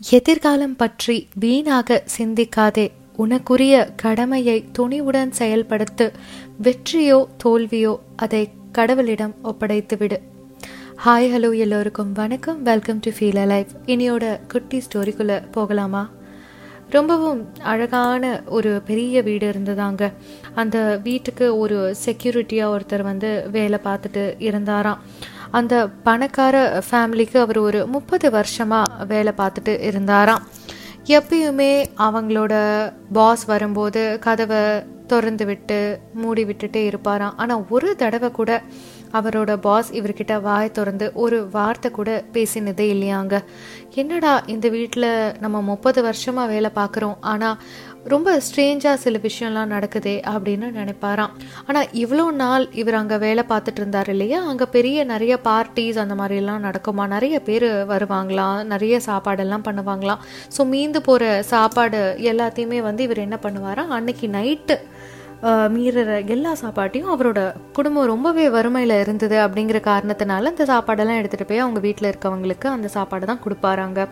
எதிர்காலம் பற்றி வீணாக சிந்திக்காதே. உனக்குரிய கடமையை துணிவுடன் செயல்படுத்து வெற்றியோ தோல்வியோ அதை கடவுளிடம் ஒப்படைத்து விடு ஹாய் ஹலோ எல்லோருக்கும் வணக்கம். வெல்கம் டு ஃபீல் லைஃப் இனியோட குட்டி ஸ்டோரிக்குள்ளே போகலாமா? ரொம்பவும் அழகான ஒரு பெரிய வீடு இருந்ததாங்க. அந்த வீட்டுக்கு ஒரு செக்யூரிட்டியாக ஒருத்தர் வந்து வேலை பார்த்துட்டு இருந்தாராம். அந்த பணக்கார ஃபேமிலிக்கு அவர் ஒரு முப்பது வருஷமாக வேலை பார்த்துட்டு இருந்தாராம். எப்பயுமே அவங்களோட பாஸ் வரும்போது கதவை திறந்து விட்டு மூடி விட்டுட்டே இருப்பாராம். ஆனால் ஒரு தடவை கூட அவரோட பாஸ் இவர்கிட்ட வாய் திறந்து ஒரு வார்த்தை கூட பேசினதே இல்லையாங்க. என்னடா இந்த வீட்டில் நம்ம முப்பது வருஷமாக வேலை பார்க்குறோம். ஆனால் ரொம்ப ஸ்ட்ரேஞ்சாக சில விஷயம்லாம் நடக்குதே அப்படின்னு நினைப்பாராம். ஆனால் இவ்வளோ நாள் இவர் அங்கே வேலை பார்த்துட்டு இருந்தார் இல்லையா? அங்கே பெரிய நிறைய பார்ட்டிஸ் அந்த மாதிரிலாம் நடக்குமா? நிறைய பேர் வருவாங்களாம் நிறைய சாப்பாடெல்லாம் பண்ணுவாங்களாம் ஸோ மீந்து போகிற சாப்பாடு எல்லாத்தையுமே வந்து இவர் என்ன பண்ணுவாராம் அன்னைக்கு நைட்டு மீறுற எல்லா சாப்பாட்டையும் அவரோட குடும்பம் ரொம்பவே வறுமையில் இருந்தது அப்படிங்கிற காரணத்தினால அந்த சாப்பாடெல்லாம் எடுத்துகிட்டு போய் அவங்க வீட்டில் இருக்கவங்களுக்கு அந்த சாப்பாடு தான் கொடுப்பாராங்க.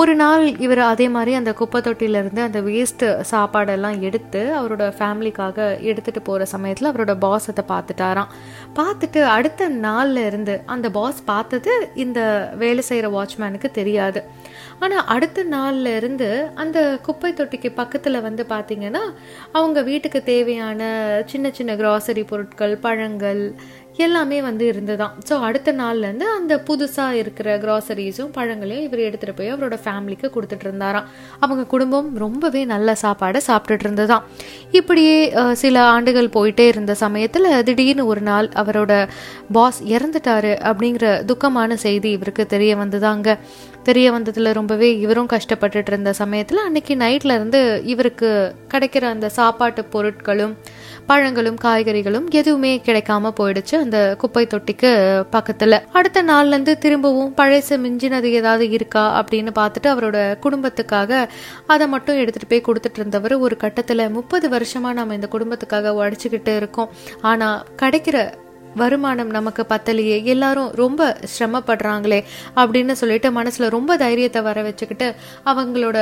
ஒரு நாள் இவர் அதே மாதிரி அந்த குப்பை தொட்டியிலேருந்து அந்த வேஸ்ட்டு சாப்பாடெல்லாம் எடுத்து அவரோட ஃபேமிலிக்காக எடுத்துகிட்டு போகிற சமயத்தில் அவரோட பாஸ் அதை பார்த்துட்டாராம். பார்த்துட்டு அடுத்த நாளில் இருந்து அந்த பாஸ் பார்த்தது இந்த வேலை செய்கிற வாட்ச்மேனுக்கு தெரியாது. ஆனால் அடுத்த நாளில் இருந்து அந்த குப்பை தொட்டிக்கு பக்கத்தில் வந்து பார்த்தீங்கன்னா அவங்க வீட்டுக்கு தேவையான சின்ன சின்ன கிராசரி பொருட்கள் பழங்கள் எல்லாமே வந்து இருந்ததாம் ஸோ அடுத்த நாள்லேருந்து அந்த புதுசாக இருக்கிற க்ராசரிஸும் பழங்களையும் இவர் எடுத்துகிட்டு போய் அவரோட ஃபேமிலிக்கு கொடுத்துட்டு இருந்தாராம். அவங்க குடும்பம் ரொம்பவே நல்ல சாப்பாடை சாப்பிட்டுட்டு இருந்ததாம். இப்படியே சில ஆண்டுகள் போயிட்டே இருந்த சமயத்தில் திடீர்னு ஒரு நாள் அவரோட பாஸ் இறந்துட்டாரு அப்படிங்கிற துக்கமான செய்தி இவருக்கு தெரிய வந்துதாங்க. தெரிய வந்ததில் ரொம்பவே இவரும் கஷ்டப்பட்டுட்டு இருந்த சமயத்தில் அன்னைக்கு நைட்ல இருந்து இவருக்கு கிடைக்கிற அந்த சாப்பாட்டு பொருட்களும் பழங்களும் காய்கறிகளும் எதுவுமே கிடைக்காம போயிடுச்சு அந்த குப்பை தொட்டிக்கு பக்கத்துல. அடுத்த நாள்ல இருந்து திரும்பவும் பழசு மிஞ்சினது ஏதாவது இருக்கா அப்படின்னு பார்த்துட்டு அவரோட குடும்பத்துக்காக அதை மட்டும் எடுத்துட்டு போய் கொடுத்துட்டு இருந்தவர் ஒரு கட்டத்துல முப்பது வருஷமா நம்ம இந்த குடும்பத்துக்காக உழைச்சிக்கிட்டு இருக்கோம். ஆனா கிடைக்கிற வருமானம் நமக்கு பத்தலையே எல்லாரும் ரொம்ப சிரமப்படுறாங்களே அப்படின்னு சொல்லிட்டு மனசுல ரொம்ப தைரியத்தை வர வச்சுக்கிட்டு அவங்களோட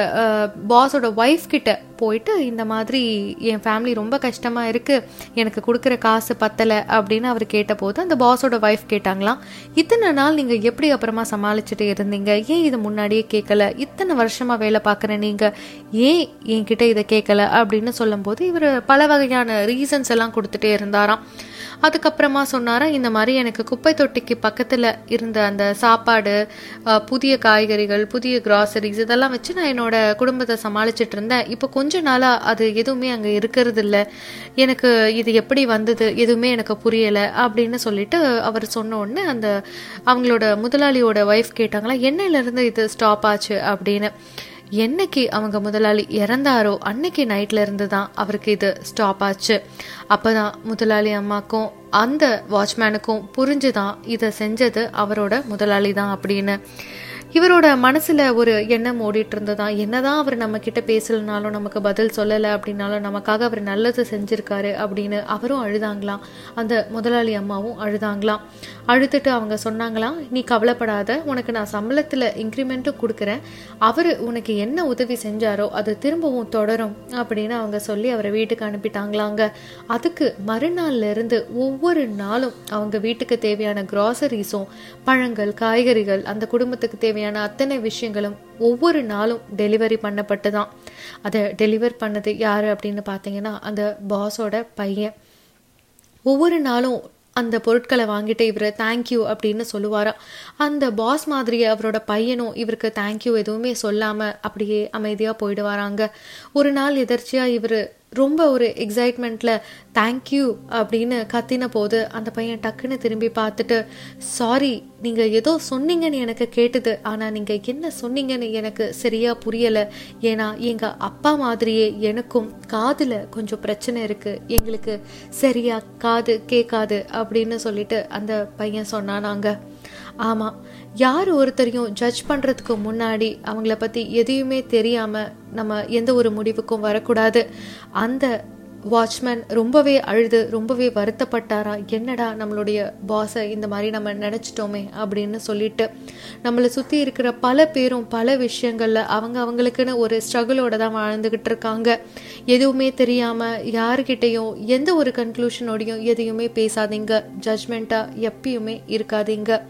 பாஸோட ஒய்ஃப் கிட்ட போயிட்டு இந்த மாதிரி என் ஃபேமிலி ரொம்ப கஷ்டமா இருக்கு எனக்கு கொடுக்குற காசு பத்தலை அப்படின்னு அவர் கேட்டபோது அந்த பாஸோட ஒய்ஃப் கேட்டாங்களாம் இத்தனை நாள் நீங்க எப்படி அப்புறமா சமாளிச்சுட்டு இருந்தீங்க? ஏன் இது முன்னாடியே கேட்கல இத்தனை வருஷமா வேலை பார்க்குற நீங்க ஏன் என்கிட்ட இதை கேட்கல அப்படின்னு சொல்லும்போது இவர் பல வகையான ரீசன்ஸ் எல்லாம் கொடுத்துட்டே இருந்தாராம். அதுக்கப்புறமா சொன்னாரா இந்த மாதிரி எனக்கு குப்பை தொட்டிக்கு பக்கத்தில் இருந்த அந்த சாப்பாடு புதிய காய்கறிகள் புதிய கிராசரிஸ் இதெல்லாம் வச்சு நான் என்னோட குடும்பத்தை சமாளிச்சுட்டு இருந்தேன். இப்போ கொஞ்ச நாளாக அது எதுவுமே அங்கே இருக்கிறது இல்லை எனக்கு இது எப்படி வந்தது எதுவுமே எனக்கு புரியலை அப்படின்னு சொல்லிட்டு அவர் சொன்ன உடனே அந்த அவங்களோட முதலாளியோட ஒய்ஃப் கேட்டாங்களா என்னையிலேருந்து இது ஸ்டாப் ஆச்சு? அப்படின்னு. என்னைக்கு அவங்க முதலாளி இறந்தாரோ அன்னைக்கு நைட்ல இருந்து தான் அவருக்கு இது ஸ்டாப் ஆச்சு. அப்பதான் முதலாளி அம்மாக்கும் அந்த வாட்ச்மேனுக்கும் புரிஞ்சுதான் இதை செஞ்சது அவரோட முதலாளி தான் அப்படின்னு. இவரோட மனசுல ஒரு எண்ணம் ஓடிட்டு இருந்ததா என்னதான் அவர் நம்ம கிட்ட பேசலனாலும் நமக்கு பதில் சொல்லலை அப்படின்னாலும் நமக்காக அவர் நல்லது செஞ்சிருக்காரு அப்படின்னு அவரும் அழுதாங்களாம். அந்த முதலாளி அம்மாவும் அழுதாங்களாம். அழுதுட்டு அவங்க சொன்னாங்களாம் நீ கவலைப்படாத உனக்கு நான் சம்பளத்துல இன்க்ரிமெண்ட்டும் கொடுக்குறேன். அவர் உனக்கு என்ன உதவி செஞ்சாரோ அது திரும்பவும் தொடரும் அப்படின்னு அவங்க சொல்லி அவரை வீட்டுக்கு அனுப்பிட்டாங்களாங்க. அதுக்கு மறுநாள்ல இருந்து ஒவ்வொரு நாளும் அவங்க வீட்டுக்கு தேவையான கிராசரிஸும் பழங்கள் காய்கறிகள் அந்த குடும்பத்துக்கு தேவையான தேவையான அத்தனை விஷயங்களும் ஒவ்வொரு நாளும் டெலிவரி பண்ணப்பட்டு தான் அதை டெலிவர் பண்ணது யார் அப்படின்னு பார்த்தீங்கன்னா அந்த பாஸோட பையன். ஒவ்வொரு நாளும் அந்த பொருட்களை வாங்கிட்டு இவர் தேங்க்யூ அப்படின்னு சொல்லுவாரா. அந்த பாஸ் மாதிரி அவரோட பையனும் இவருக்கு தேங்க்யூ எதுவுமே சொல்லாமல் அப்படியே அமைதியாக போயிடுவாராங்க. ஒரு நாள் எதர்ச்சியாக இவர் ரொம்ப ஒரு எக்ஸைட்மெண்ட்டில் தேங்க்யூ அப்படின்னு கத்தின போது அந்த பையன் டக்குன்னு திரும்பி பார்த்துட்டு சாரி நீங்கள் ஏதோ சொன்னீங்கன்னு எனக்கு கேட்டது. ஆனால் நீங்கள் என்ன சொன்னீங்கன்னு எனக்கு சரியாக புரியலை. ஏன்னா எங்கள் அப்பா மாதிரியே எனக்கும் காதில் கொஞ்சம் பிரச்சனை இருக்குது எங்களுக்கு சரியா காது கேட்காது அப்படின்னு சொல்லிட்டு அந்த பையன் சொன்னானாங்க. ஆமாம் யார் ஒருத்தரையும் ஜட்ஜ் பண்ணுறதுக்கு முன்னாடி அவங்கள பற்றி எதையுமே தெரியாமல் நம்ம எந்த ஒரு முடிவுக்கும் வரக்கூடாது. அந்த வாட்ச்மேன் ரொம்பவே அழுது ரொம்பவே வருத்தப்பட்டாரா? என்னடா நம்மளுடைய பாஸை இந்த மாதிரி நம்ம நினச்சிட்டோமே அப்படின்னு சொல்லிட்டு நம்மளை சுற்றி இருக்கிற பல பேரும் பல விஷயங்களில் அவங்க அவங்களுக்குன்னு ஒரு ஸ்ட்ரகிளோட தான் வாழ்ந்துக்கிட்டு இருக்காங்க. எதுவுமே தெரியாமல் யாருக்கிட்டேயும் எந்த ஒரு கன்க்ளூஷனோடையும் எதையுமே பேசாதீங்க. ஜட்ஜ்மெண்ட்டாக எப்பயுமே இருக்காதீங்க.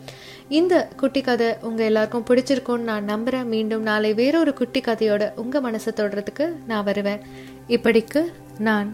இந்த குட்டி கதை உங்கள் எல்லாருக்கும் பிடிச்சிருக்கும்னு நான் நம்புகிறேன் மீண்டும் நாளை வேறொரு குட்டி கதையோட உங்கள் மனசை தொடுறதுக்கு நான் வருவேன். இப்படிக்கு நான்